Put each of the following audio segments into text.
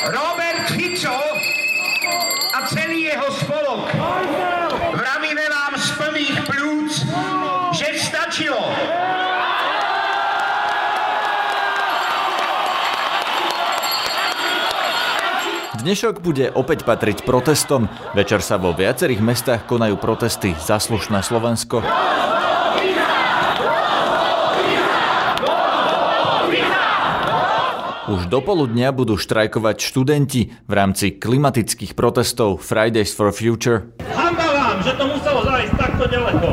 Robert Fico a celý jeho spolok. Vravíme vám z plných plúc, že stačilo. Dnešok bude opäť patriť protestom. Večer sa vo viacerých mestách konajú protesty za slušné Slovensko. Už do poludnia budú štrajkovať študenti v rámci klimatických protestov Fridays for Future. Hamba vám, že to muselo zájsť takto ďaleko.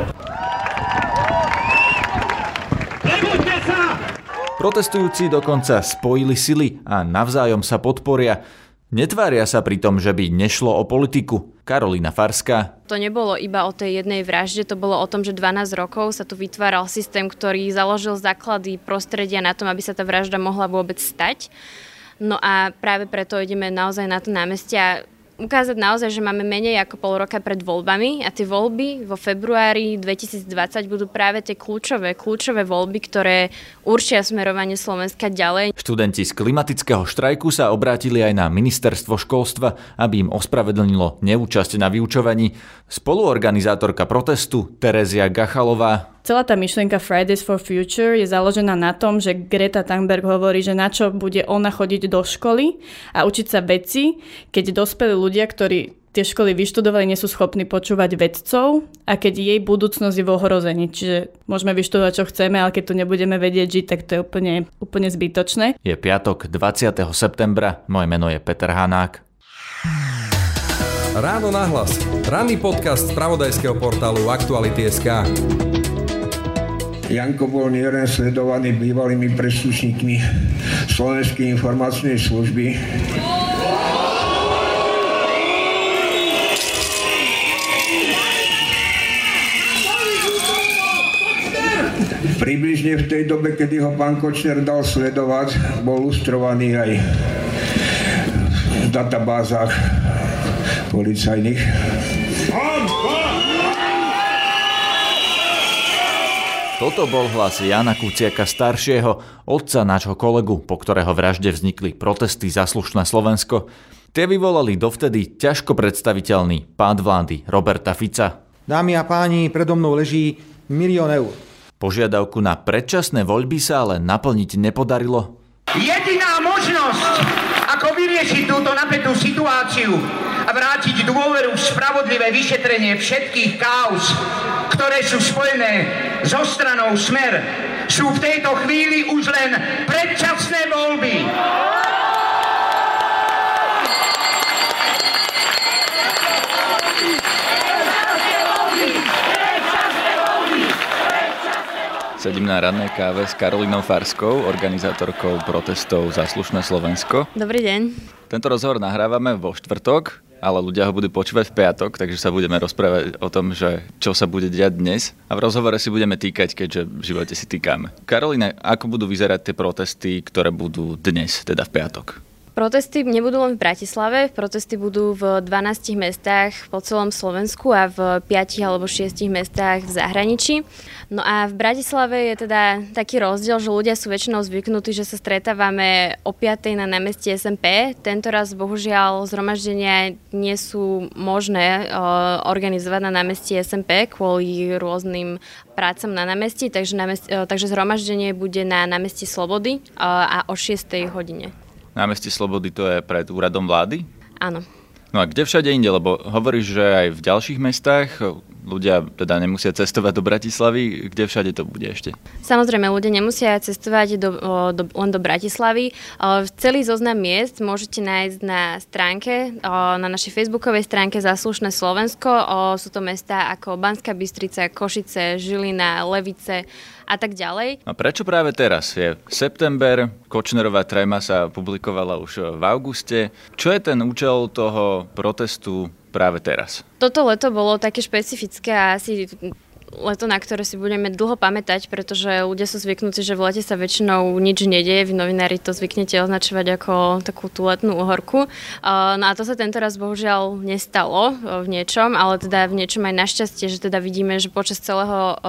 Protestujúci dokonca spojili sily a navzájom sa podporia. Netvária sa pri tom, že by nešlo o politiku. Karolina Farská. To nebolo iba o tej jednej vražde, to bolo o tom, že 12 rokov sa tu vytváral systém, ktorý založil základy prostredia na tom, aby sa tá vražda mohla vôbec stať. No a práve preto ideme naozaj na to námestia ukázať naozaj, že máme menej ako pol roka pred voľbami a tie voľby vo februári 2020 budú práve tie kľúčové, kľúčové voľby, ktoré určia smerovanie Slovenska ďalej. Študenti z klimatického štrajku sa obrátili aj na ministerstvo školstva, aby im ospravedlnilo neúčasť na vyučovaní. Spoluorganizátorka protestu Terezia Gachalová Celá tá myšlienka Fridays for Future je založená na tom, že Greta Thunberg hovorí, že na čo bude ona chodiť do školy a učiť sa veci, keď dospelí ľudia, ktorí tie školy vyštudovali, nie sú schopní počúvať vedcov a keď jej budúcnosť je v ohrození. Čiže môžeme vyštudovať, čo chceme, ale keď tu nebudeme vedieť žiť, tak to je úplne, úplne zbytočné. Je piatok 20. septembra, moje meno je Peter Hanák. Ráno nahlas. Ranný podcast z pravodajského portálu Aktuality.sk. Janko bol nielen sledovaný bývalými príslušníkmi Slovenskej informačnej služby, Približne v tej dobe, kedy ho pán Kočner dal sledovať, bol lustrovaný aj v databázach policajných. Toto bol hlas Jana Kuciaka staršieho, otca nášho kolegu, po ktorého vražde vznikli protesty za slušné Slovensko. Tie vyvolali dovtedy ťažko predstaviteľný pád vlády Roberta Fica. Dámy a páni, predo mnou leží milión eur. Požiadavku na predčasné voľby sa ale naplniť nepodarilo. Jediná možnosť, ako vyriešiť túto napätú situáciu a vrátiť dôveru v spravodlivé vyšetrenie všetkých kauz, ktoré sú spojené so stranou Smer, sú v tejto chvíli už len predčasné voľby. Sedím na rannej káve s Karolinou Farskou, organizátorkou protestov za slušné Slovensko. Dobrý deň. Tento rozhovor nahrávame vo štvrtok, ale ľudia ho budú počúvať v piatok, takže sa budeme rozprávať o tom, že čo sa bude diať dnes. A v rozhovore si budeme týkať, keďže v živote si týkame. Karolina, ako budú vyzerať tie protesty, ktoré budú dnes, teda v piatok? Protesty nebudú len v Bratislave, protesty budú v 12 mestách po celom Slovensku a v 5 alebo 6 mestách v zahraničí. No a v Bratislave je teda taký rozdiel, že ľudia sú väčšinou zvyknutí, že sa stretávame o 5 na námestí SMP. Tento raz bohužiaľ zhromaždenia nie sú možné uh, organizovať na námestí SMP kvôli rôznym prácam na námestí, takže, námestí, uh, takže zhromaždenie bude na námestí Slobody uh, a o 6 hodine. Námestie Slobody to je pred úradom vlády? Áno. No a kde všade inde? Lebo hovoríš, že aj v ďalších mestách ľudia teda nemusia cestovať do Bratislavy. Kde všade to bude ešte? Samozrejme, ľudia nemusia cestovať do, do, len do Bratislavy. Celý zoznam miest môžete nájsť na stránke, na našej facebookovej stránke Zaslušné Slovensko. Sú to mesta ako Banská Bystrica, Košice, Žilina, Levice, a tak ďalej. A prečo práve teraz? Je september, Kočnerová tréma sa publikovala už v auguste. Čo je ten účel toho protestu práve teraz? Toto leto bolo také špecifické a asi leto, na ktoré si budeme dlho pamätať, pretože ľudia sú zvyknutí, že v lete sa väčšinou nič nedieje. Vy novinári to zvyknete označovať ako takú tú letnú uhorku. No a to sa tento raz bohužiaľ nestalo v niečom, ale teda v niečom aj našťastie, že teda vidíme, že počas celého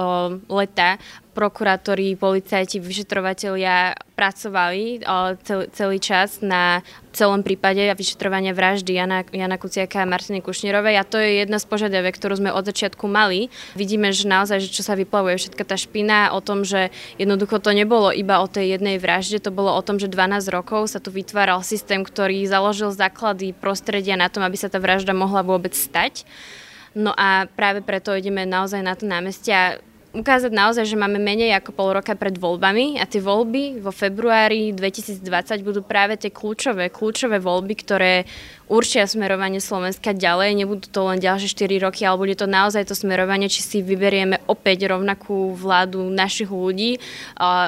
leta prokurátori, policajti, vyšetrovatelia pracovali celý, celý čas na celom prípade vyšetrovania vraždy Jana, Jana Kuciaka a Martiny Kušnírovej a to je jedna z požiadaviek, ktorú sme od začiatku mali. Vidíme, že naozaj, že čo sa vyplavuje všetka tá špina o tom, že jednoducho to nebolo iba o tej jednej vražde, to bolo o tom, že 12 rokov sa tu vytváral systém, ktorý založil základy prostredia na tom, aby sa tá vražda mohla vôbec stať. No a práve preto ideme naozaj na to námestia ukázať naozaj, že máme menej ako pol roka pred voľbami a tie voľby vo februári 2020 budú práve tie kľúčové, kľúčové voľby, ktoré určia smerovanie Slovenska ďalej. Nebudú to len ďalšie 4 roky, ale bude to naozaj to smerovanie, či si vyberieme opäť rovnakú vládu našich ľudí,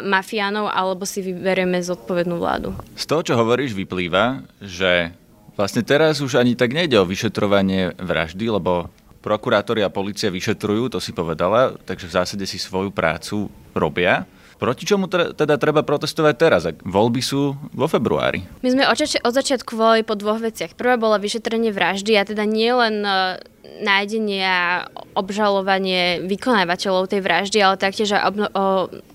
mafiánov, alebo si vyberieme zodpovednú vládu. Z toho, čo hovoríš, vyplýva, že vlastne teraz už ani tak nejde o vyšetrovanie vraždy, lebo prokurátori a policia vyšetrujú, to si povedala, takže v zásade si svoju prácu robia. Proti čomu teda treba protestovať teraz, ak voľby sú vo februári? My sme od začiatku volali po dvoch veciach. Prvá bola vyšetrenie vraždy a teda nie len e, nájdenie a obžalovanie vykonávateľov tej vraždy, ale taktiež aj ob-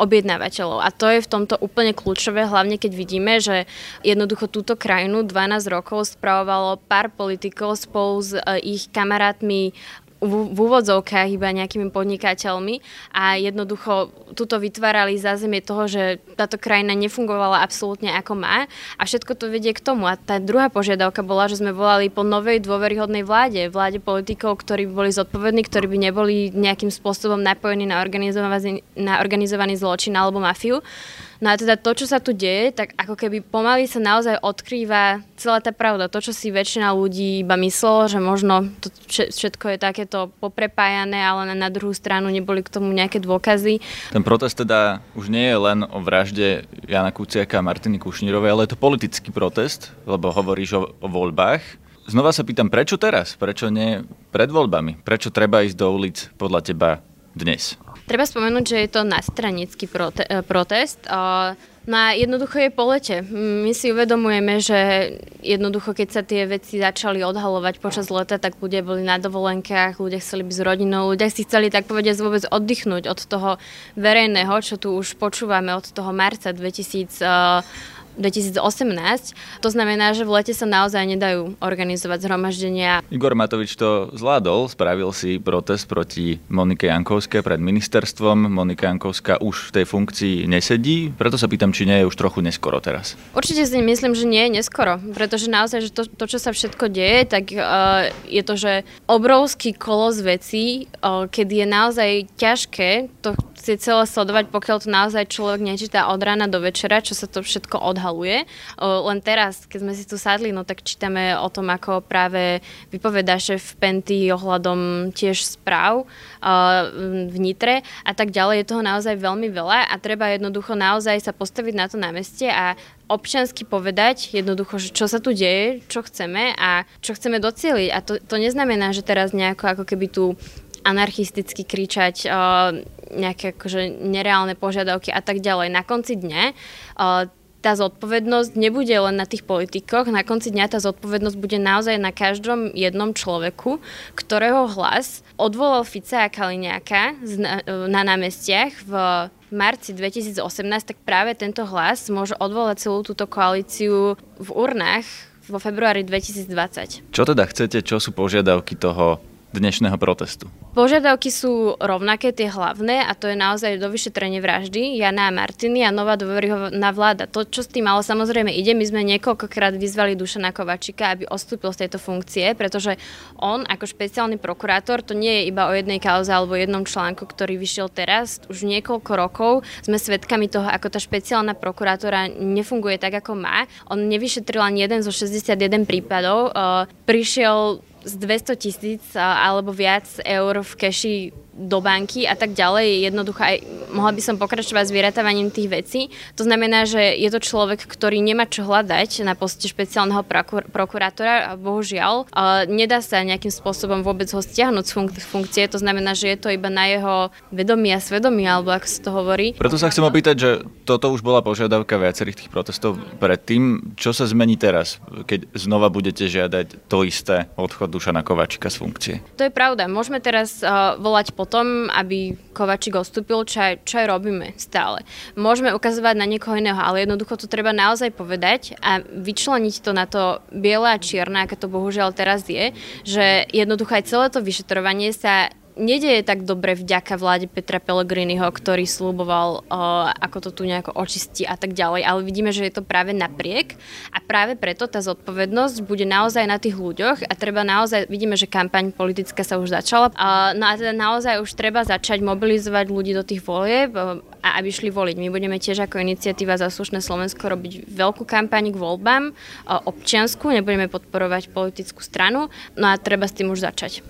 objednávateľov. A to je v tomto úplne kľúčové, hlavne keď vidíme, že jednoducho túto krajinu 12 rokov spravovalo pár politikov spolu s e, ich kamarátmi v úvodzovkách iba nejakými podnikateľmi a jednoducho tuto vytvárali zázemie toho, že táto krajina nefungovala absolútne ako má a všetko to vedie k tomu. A tá druhá požiadavka bola, že sme volali po novej dôveryhodnej vláde, vláde politikov, ktorí by boli zodpovední, ktorí by neboli nejakým spôsobom napojení na organizovaný, na organizovaný zločin alebo mafiu. No a teda to, čo sa tu deje, tak ako keby pomaly sa naozaj odkrýva celá tá pravda. To, čo si väčšina ľudí iba myslelo, že možno to všetko je takéto poprepájané, ale na druhú stranu neboli k tomu nejaké dôkazy. Ten protest teda už nie je len o vražde Jana Kuciaka a Martiny Kušnírovej, ale je to politický protest, lebo hovoríš o, o voľbách. Znova sa pýtam, prečo teraz? Prečo nie pred voľbami? Prečo treba ísť do ulic podľa teba dnes? Treba spomenúť, že je to nastranický prote- e, protest. No a jednoducho je po lete. My si uvedomujeme, že jednoducho, keď sa tie veci začali odhalovať počas leta, tak ľudia boli na dovolenkách, ľudia chceli byť s rodinou, ľudia si chceli tak povedať vôbec oddychnúť od toho verejného, čo tu už počúvame od toho marca 2000 2018. To znamená, že v lete sa naozaj nedajú organizovať zhromaždenia. Igor Matovič to zvládol, spravil si protest proti Monike Jankovskej pred ministerstvom. Monika Jankovská už v tej funkcii nesedí, preto sa pýtam, či nie je už trochu neskoro teraz. Určite si myslím, že nie je neskoro, pretože naozaj, že to, to čo sa všetko deje, tak uh, je to, že obrovský kolos vecí, uh, kedy je naozaj ťažké to si celé sledovať, pokiaľ to naozaj človek nečíta od rána do večera, čo sa to všetko odhaluje. Len teraz, keď sme si tu sadli, no tak čítame o tom, ako práve vypoveda šéf Penty ohľadom tiež správ v Nitre a tak ďalej. Je toho naozaj veľmi veľa a treba jednoducho naozaj sa postaviť na to námestie a občiansky povedať jednoducho, čo sa tu deje, čo chceme a čo chceme docieliť. A to, to neznamená, že teraz nejako ako keby tu anarchisticky kričať uh, nejaké akože nereálne požiadavky a tak ďalej. Na konci dňa uh, tá zodpovednosť nebude len na tých politikoch, na konci dňa tá zodpovednosť bude naozaj na každom jednom človeku, ktorého hlas odvolal Fica a Kaliňáka na, na námestiach v marci 2018, tak práve tento hlas môže odvolať celú túto koalíciu v urnách vo februári 2020. Čo teda chcete, čo sú požiadavky toho dnešného protestu? Požiadavky sú rovnaké, tie hlavné, a to je naozaj do vyšetrenie vraždy Jana a Martiny a nová dôveryhodná vláda. To, čo s tým ale samozrejme ide, my sme niekoľkokrát vyzvali Dušana Kovačika, aby ostúpil z tejto funkcie, pretože on ako špeciálny prokurátor, to nie je iba o jednej kauze alebo jednom článku, ktorý vyšiel teraz. Už niekoľko rokov sme svedkami toho, ako tá špeciálna prokurátora nefunguje tak, ako má. On nevyšetril ani jeden zo 61 prípadov. Uh, prišiel z 200 tisíc alebo viac eur v keši do banky a tak ďalej. Jednoducho aj mohla by som pokračovať s vyratávaním tých vecí. To znamená, že je to človek, ktorý nemá čo hľadať na poste špeciálneho prokur- prokurátora a bohužiaľ uh, nedá sa nejakým spôsobom vôbec ho stiahnuť z funk- funkcie. To znamená, že je to iba na jeho vedomí a svedomí, alebo ako sa to hovorí. Preto sa chcem opýtať, že toto už bola požiadavka viacerých tých protestov predtým. Čo sa zmení teraz, keď znova budete žiadať to isté odchod Dušana Kovačika z funkcie? To je pravda. Môžeme teraz uh, volať po potom, aby Kovačík odstúpil, čo aj, čo aj robíme stále. Môžeme ukazovať na niekoho iného, ale jednoducho to treba naozaj povedať a vyčleniť to na to biele a čierne, aké to bohužiaľ teraz je, že jednoducho aj celé to vyšetrovanie sa nedeje tak dobre vďaka vláde Petra Pellegriniho, ktorý slúboval, ako to tu nejako očistí a tak ďalej. Ale vidíme, že je to práve napriek a práve preto tá zodpovednosť bude naozaj na tých ľuďoch a treba naozaj, vidíme, že kampaň politická sa už začala. No a teda naozaj už treba začať mobilizovať ľudí do tých volieb a aby šli voliť. My budeme tiež ako iniciatíva za slušné Slovensko robiť veľkú kampaň k voľbám, občiansku, nebudeme podporovať politickú stranu, no a treba s tým už začať.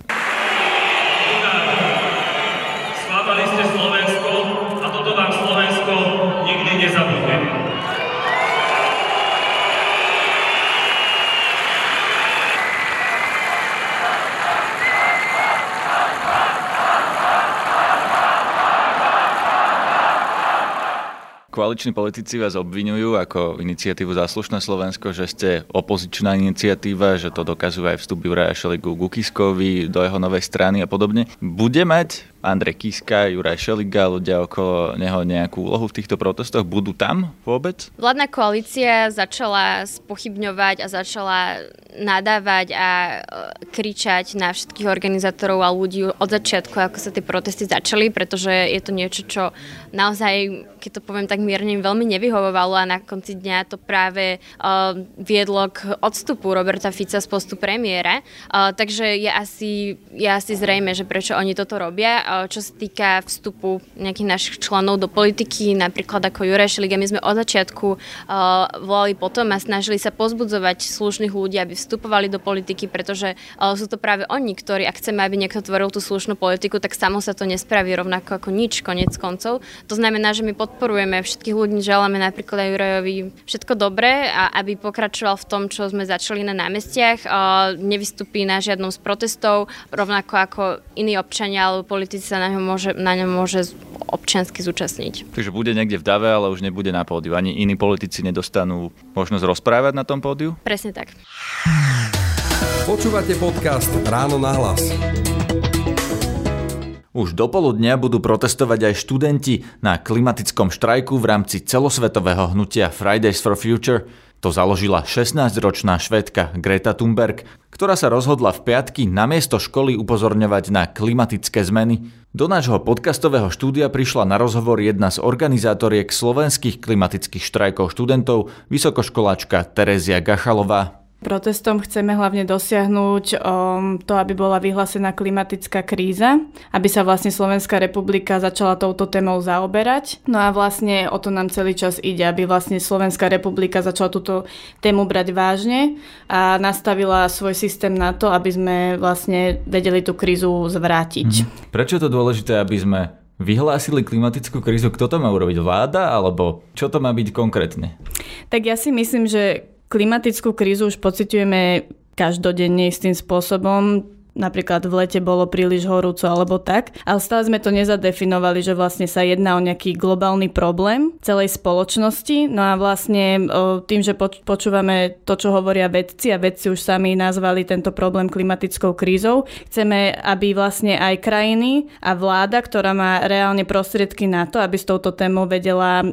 Koaliční politici vás obvinujú ako iniciatívu Záslušné Slovensko, že ste opozičná iniciatíva, že to dokazujú aj vstup Juraja Šeligu Gukiskovi do jeho novej strany a podobne. Bude mať Andrej Kiska, Juraj Šeliga, ľudia okolo neho nejakú úlohu v týchto protestoch? Budú tam vôbec? Vládna koalícia začala spochybňovať a začala nadávať a e, kričať na všetkých organizátorov a ľudí od začiatku, ako sa tie protesty začali, pretože je to niečo, čo naozaj, keď to poviem tak mierne, veľmi nevyhovovalo a na konci dňa to práve uh, viedlo k odstupu Roberta Fica z postu premiéra. Uh, takže je asi, je asi zrejme, že prečo oni toto robia. Čo sa týka vstupu nejakých našich členov do politiky, napríklad ako Juraj Šeliga, my sme od začiatku uh, volali potom a snažili sa pozbudzovať slušných ľudí, aby vstupovali do politiky, pretože uh, sú to práve oni, ktorí, ak chceme, aby niekto tvoril tú slušnú politiku, tak samo sa to nespraví rovnako ako nič, konec koncov. To znamená, že my podporujeme všetkých ľudí, želáme napríklad aj Jurajovi všetko dobré a aby pokračoval v tom, čo sme začali na námestiach, uh, nevystupí na žiadnom z protestov, rovnako ako iní občania alebo politici sa na ňom môže, na ňom môže občiansky zúčastniť. Takže bude niekde v dave, ale už nebude na pódiu. Ani iní politici nedostanú možnosť rozprávať na tom pódiu? Presne tak. Počúvate podcast Ráno na hlas. Už do poludnia budú protestovať aj študenti na klimatickom štrajku v rámci celosvetového hnutia Fridays for Future. To založila 16-ročná švedka Greta Thunberg, ktorá sa rozhodla v piatky na miesto školy upozorňovať na klimatické zmeny. Do nášho podcastového štúdia prišla na rozhovor jedna z organizátoriek slovenských klimatických štrajkov študentov, vysokoškoláčka Terezia Gachalová. Protestom chceme hlavne dosiahnuť um, to, aby bola vyhlásená klimatická kríza, aby sa vlastne Slovenská republika začala touto témou zaoberať. No a vlastne o to nám celý čas ide, aby vlastne Slovenská republika začala túto tému brať vážne a nastavila svoj systém na to, aby sme vlastne vedeli tú krízu zvrátiť. Mhm. Prečo je to dôležité, aby sme vyhlásili klimatickú krízu? Kto to má urobiť? Vláda? Alebo čo to má byť konkrétne? Tak ja si myslím, že Klimatickú krízu už pociťujeme každodenne istým spôsobom napríklad v lete bolo príliš horúco alebo tak, ale stále sme to nezadefinovali, že vlastne sa jedná o nejaký globálny problém celej spoločnosti. No a vlastne tým, že počúvame to, čo hovoria vedci a vedci už sami nazvali tento problém klimatickou krízou, chceme, aby vlastne aj krajiny a vláda, ktorá má reálne prostriedky na to, aby s touto témou vedela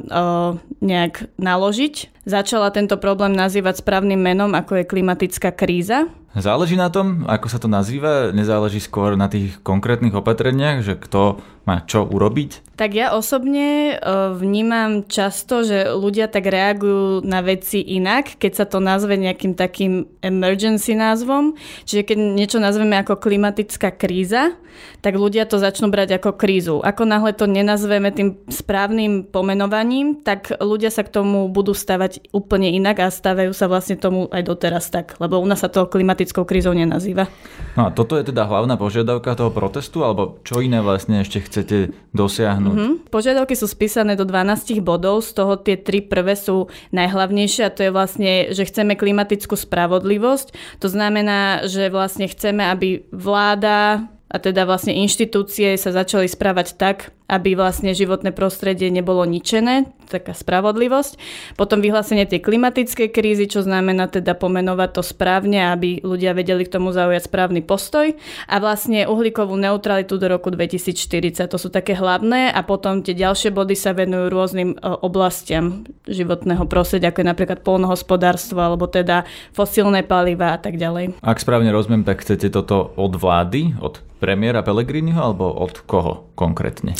nejak naložiť, začala tento problém nazývať správnym menom, ako je klimatická kríza Záleží na tom, ako sa to nazýva, nezáleží skôr na tých konkrétnych opatreniach, že kto má čo urobiť? Tak ja osobne e, vnímam často, že ľudia tak reagujú na veci inak, keď sa to nazve nejakým takým emergency názvom. Čiže keď niečo nazveme ako klimatická kríza, tak ľudia to začnú brať ako krízu. Ako náhle to nenazveme tým správnym pomenovaním, tak ľudia sa k tomu budú stavať úplne inak a stavajú sa vlastne tomu aj doteraz tak, lebo u nás sa to klimatickou krízou nenazýva. No a toto je teda hlavná požiadavka toho protestu, alebo čo iné vlastne ešte chcete dosiahnuť? Mm-hmm. Požiadavky sú spísané do 12 bodov, z toho tie tri prvé sú najhlavnejšie a to je vlastne, že chceme klimatickú spravodlivosť. To znamená, že vlastne chceme, aby vláda a teda vlastne inštitúcie sa začali správať tak, aby vlastne životné prostredie nebolo ničené, taká spravodlivosť. Potom vyhlásenie tej klimatickej krízy, čo znamená teda pomenovať to správne, aby ľudia vedeli k tomu zaujať správny postoj. A vlastne uhlíkovú neutralitu do roku 2040. To sú také hlavné a potom tie ďalšie body sa venujú rôznym e, oblastiam životného prostredia, ako je napríklad polnohospodárstvo alebo teda fosílne paliva a tak ďalej. Ak správne rozumiem, tak chcete toto od vlády, od premiéra Pellegriniho alebo od koho konkrétne?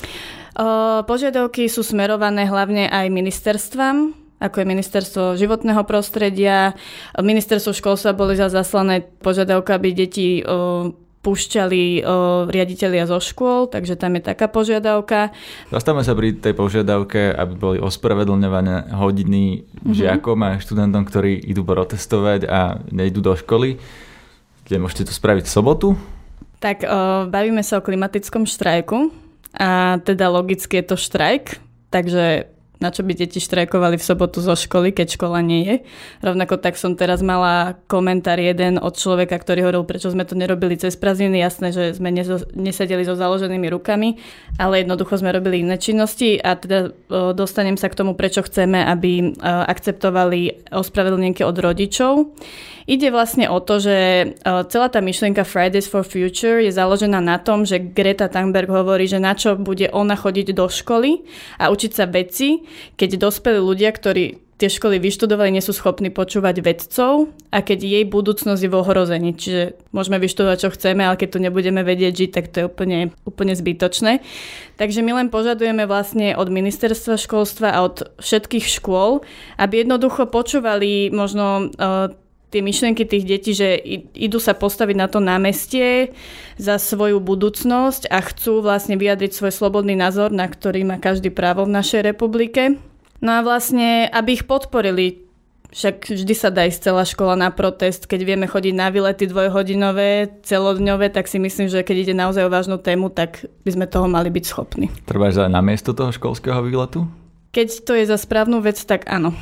Požiadavky sú smerované hlavne aj ministerstvám, ako je ministerstvo životného prostredia. Ministerstvo školstva boli za zaslané požiadavky, aby deti púšťali riaditeľia zo škôl, takže tam je taká požiadavka. Zastavme sa pri tej požiadavke, aby boli ospravedlňované hodiny mm-hmm. žiakom a študentom, ktorí idú protestovať a nejdú do školy. Kde môžete to spraviť v sobotu? Tak o, bavíme sa o klimatickom štrajku a teda logicky je to štrajk, takže na čo by deti štrajkovali v sobotu zo školy, keď škola nie je. Rovnako tak som teraz mala komentár jeden od človeka, ktorý hovoril, prečo sme to nerobili cez prázdniny. Jasné, že sme nesedeli so založenými rukami, ale jednoducho sme robili iné činnosti a teda dostanem sa k tomu, prečo chceme, aby akceptovali ospravedlnenky od rodičov. Ide vlastne o to, že e, celá tá myšlienka Fridays for Future je založená na tom, že Greta Thunberg hovorí, že na čo bude ona chodiť do školy a učiť sa veci, keď dospelí ľudia, ktorí tie školy vyštudovali, nie sú schopní počúvať vedcov a keď jej budúcnosť je v ohrození. Čiže môžeme vyštudovať, čo chceme, ale keď tu nebudeme vedieť žiť, tak to je úplne, úplne zbytočné. Takže my len požadujeme vlastne od ministerstva školstva a od všetkých škôl, aby jednoducho počúvali možno uh, tie myšlienky tých detí, že idú sa postaviť na to námestie za svoju budúcnosť a chcú vlastne vyjadriť svoj slobodný názor, na ktorý má každý právo v našej republike. No a vlastne, aby ich podporili, však vždy sa dá ísť celá škola na protest, keď vieme chodiť na výlety dvojhodinové, celodňové, tak si myslím, že keď ide naozaj o vážnu tému, tak by sme toho mali byť schopní. Treba aj na miesto toho školského výletu? Keď to je za správnu vec, tak áno.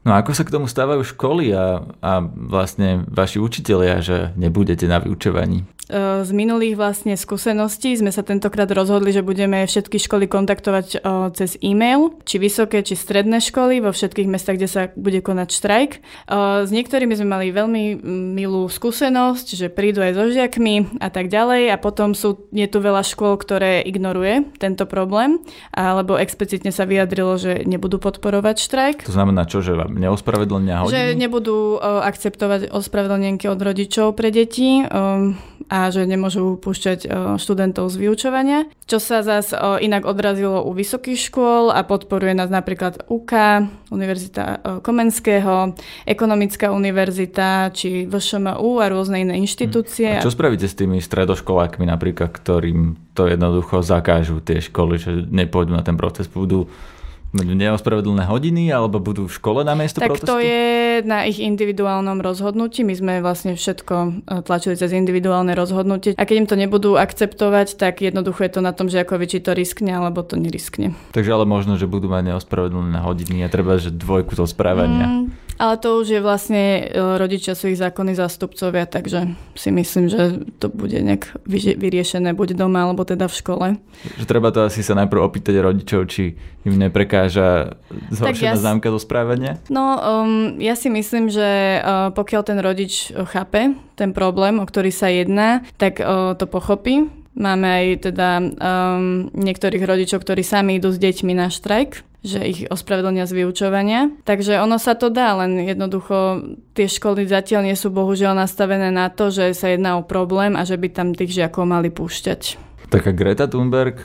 No ako sa k tomu stávajú školy a, a vlastne vaši učitelia, že nebudete na vyučovaní? Eh, z minulých vlastne skúseností sme sa tentokrát rozhodli, že budeme všetky školy kontaktovať eh, cez e-mail, či vysoké, či stredné školy vo všetkých mestách, kde sa bude konať štrajk. Eh, s niektorými sme mali veľmi mm, milú skúsenosť, že prídu aj so žiakmi a tak ďalej a potom sú, je tu veľa škôl, ktoré ignoruje tento problém, alebo explicitne sa vyjadrilo, že nebudú podporovať štrajk. To znamená čo, že vám neospravedlnia hodiny? Že nebudú akceptovať ospravedlnenky od rodičov pre deti a že nemôžu púšťať študentov z vyučovania. Čo sa zase inak odrazilo u vysokých škôl a podporuje nás napríklad UK, Univerzita Komenského, Ekonomická univerzita či VŠMU a rôzne iné inštitúcie. A čo spravíte s tými stredoškolákmi napríklad, ktorým to jednoducho zakážu tie školy, že nepôjdu na ten proces, budú neospravedlné hodiny alebo budú v škole na miesto tak protestu? to je na ich individuálnom rozhodnutí. My sme vlastne všetko e, tlačili cez individuálne rozhodnutie. A keď im to nebudú akceptovať, tak jednoducho je to na tom, že ako či to riskne alebo to neriskne. Takže ale možno, že budú mať neospravedlné hodiny a treba, že dvojku to správania. Mm, ale to už je vlastne e, rodičia sú ich zákonní zástupcovia, takže si myslím, že to bude nejak vyriešené buď doma, alebo teda v škole. Že treba to asi sa najprv opýtať rodičov, či im neprekáža zhoršená ja, známka zo správania? No, um, ja si myslím, že uh, pokiaľ ten rodič chápe ten problém, o ktorý sa jedná, tak uh, to pochopí. Máme aj teda um, niektorých rodičov, ktorí sami idú s deťmi na štrajk, že ich ospravedlnia z vyučovania. Takže ono sa to dá, len jednoducho tie školy zatiaľ nie sú bohužiaľ nastavené na to, že sa jedná o problém a že by tam tých žiakov mali púšťať. Taká Greta Thunberg,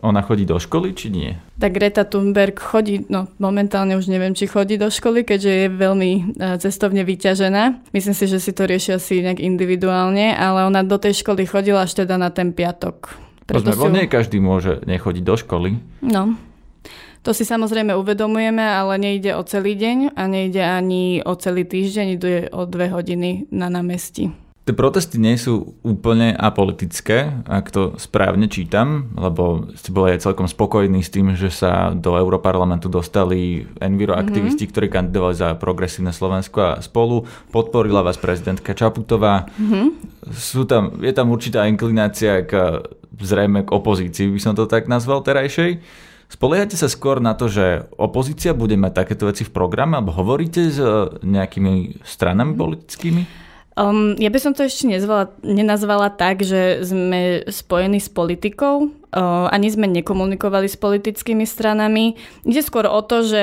ona chodí do školy, či nie? Tak Greta Thunberg chodí, no momentálne už neviem, či chodí do školy, keďže je veľmi e, cestovne vyťažená. Myslím si, že si to riešia si nejak individuálne, ale ona do tej školy chodila až teda na ten piatok. Preto si... nie každý môže nechodiť do školy. No, to si samozrejme uvedomujeme, ale nejde o celý deň a nejde ani o celý týždeň, ide o dve hodiny na námestí. Tie protesty nie sú úplne apolitické, ak to správne čítam, lebo ste boli aj celkom spokojní s tým, že sa do Európarlamentu dostali enviroaktivisti, mm-hmm. ktorí kandidovali za progresívne Slovensko a spolu. Podporila vás prezidentka Čaputová. Mm-hmm. Sú tam, je tam určitá inklinácia k zrejme k opozícii, by som to tak nazval terajšej. Spoliehate sa skôr na to, že opozícia bude mať takéto veci v programe, alebo hovoríte s nejakými stranami politickými? Um, ja by som to ešte nezvala, nenazvala tak, že sme spojení s politikou, uh, ani sme nekomunikovali s politickými stranami. Ide skôr o to, že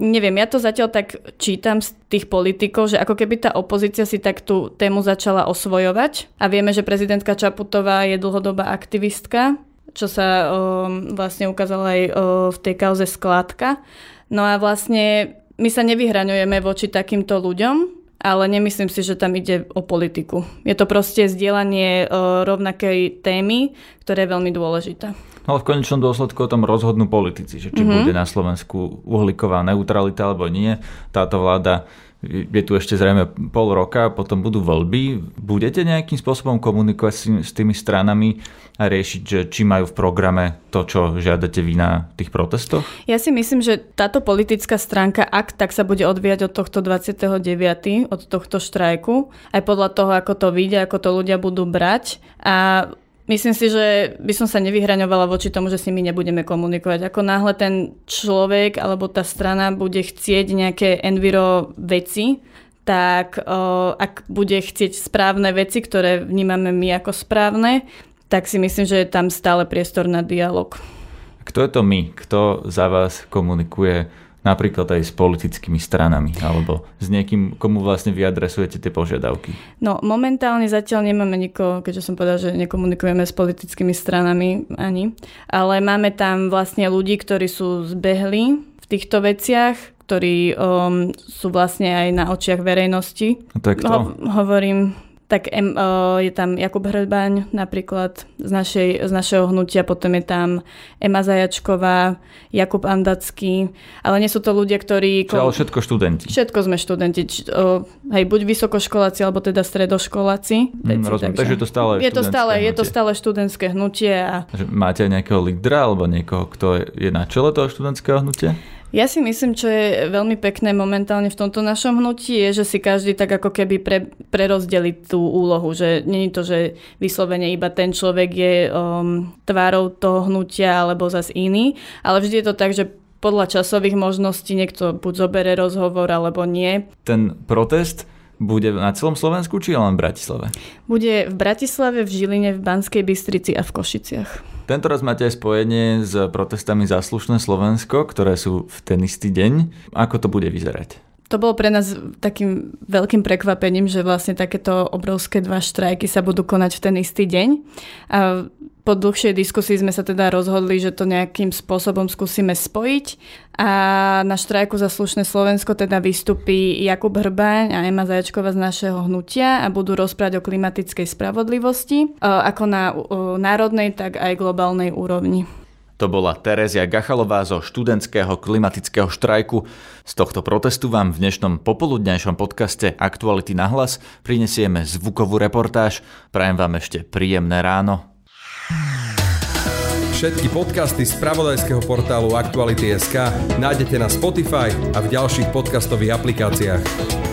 neviem, ja to zatiaľ tak čítam z tých politikov, že ako keby tá opozícia si tak tú tému začala osvojovať a vieme, že prezidentka Čaputová je dlhodobá aktivistka, čo sa um, vlastne ukázalo aj um, v tej kauze skladka. No a vlastne my sa nevyhraňujeme voči takýmto ľuďom, ale nemyslím si, že tam ide o politiku. Je to proste zdieľanie uh, rovnakej témy, ktorá je veľmi dôležitá. No ale v konečnom dôsledku o tom rozhodnú politici, že či mm-hmm. bude na Slovensku uhlíková neutralita alebo nie. Táto vláda je tu ešte zrejme pol roka, potom budú voľby. Budete nejakým spôsobom komunikovať s tými stranami a riešiť, že či majú v programe to, čo žiadate vy na tých protestoch? Ja si myslím, že táto politická stránka, ak tak sa bude odvíjať od tohto 29. od tohto štrajku, aj podľa toho, ako to vidia, ako to ľudia budú brať. A Myslím si, že by som sa nevyhraňovala voči tomu, že si my nebudeme komunikovať. Ako náhle ten človek alebo tá strana bude chcieť nejaké enviro veci, tak o, ak bude chcieť správne veci, ktoré vnímame my ako správne, tak si myslím, že je tam stále priestor na dialog. Kto je to my? Kto za vás komunikuje napríklad aj s politickými stranami alebo s niekým, komu vlastne vy adresujete tie požiadavky? No momentálne zatiaľ nemáme nikoho, keďže som povedal, že nekomunikujeme s politickými stranami ani, ale máme tam vlastne ľudí, ktorí sú zbehli v týchto veciach, ktorí um, sú vlastne aj na očiach verejnosti. A to je kto? Ho- hovorím tak uh, je tam Jakub Hrdbaň napríklad z, našej, z našeho hnutia, potom je tam Ema Zajačková, Jakub Andacký, ale nie sú to ľudia, ktorí... Čiže ale všetko študenti. Všetko sme študenti, či, uh, hej, buď vysokoškoláci, alebo teda stredoškoláci. Mm, rozumiem, takže, takže to stále je to stále, hnutie. je to stále študentské hnutie. A... Máte aj nejakého lídra, alebo niekoho, kto je na čele toho študentského hnutia? Ja si myslím, čo je veľmi pekné momentálne v tomto našom hnutí, je, že si každý tak ako keby pre, prerozdeli tú úlohu, že není to, že vyslovene iba ten človek je um, tvárou toho hnutia alebo zas iný, ale vždy je to tak, že podľa časových možností niekto buď zobere rozhovor alebo nie. Ten protest bude na celom Slovensku či len v Bratislave? Bude v Bratislave, v Žiline, v Banskej Bystrici a v Košiciach. Tento raz máte aj spojenie s protestami Zaslušné Slovensko, ktoré sú v ten istý deň. Ako to bude vyzerať? To bolo pre nás takým veľkým prekvapením, že vlastne takéto obrovské dva štrajky sa budú konať v ten istý deň. A po dlhšej diskusii sme sa teda rozhodli, že to nejakým spôsobom skúsime spojiť a na štrajku za slušné Slovensko teda vystupí Jakub Hrbaň a Ema Zajačková z našeho hnutia a budú rozprávať o klimatickej spravodlivosti ako na národnej, tak aj globálnej úrovni. To bola Terezia Gachalová zo študentského klimatického štrajku. Z tohto protestu vám v dnešnom popoludňajšom podcaste Aktuality na hlas prinesieme zvukovú reportáž. Prajem vám ešte príjemné ráno. Všetky podcasty z pravodajského portálu Aktuality.sk nájdete na Spotify a v ďalších podcastových aplikáciách.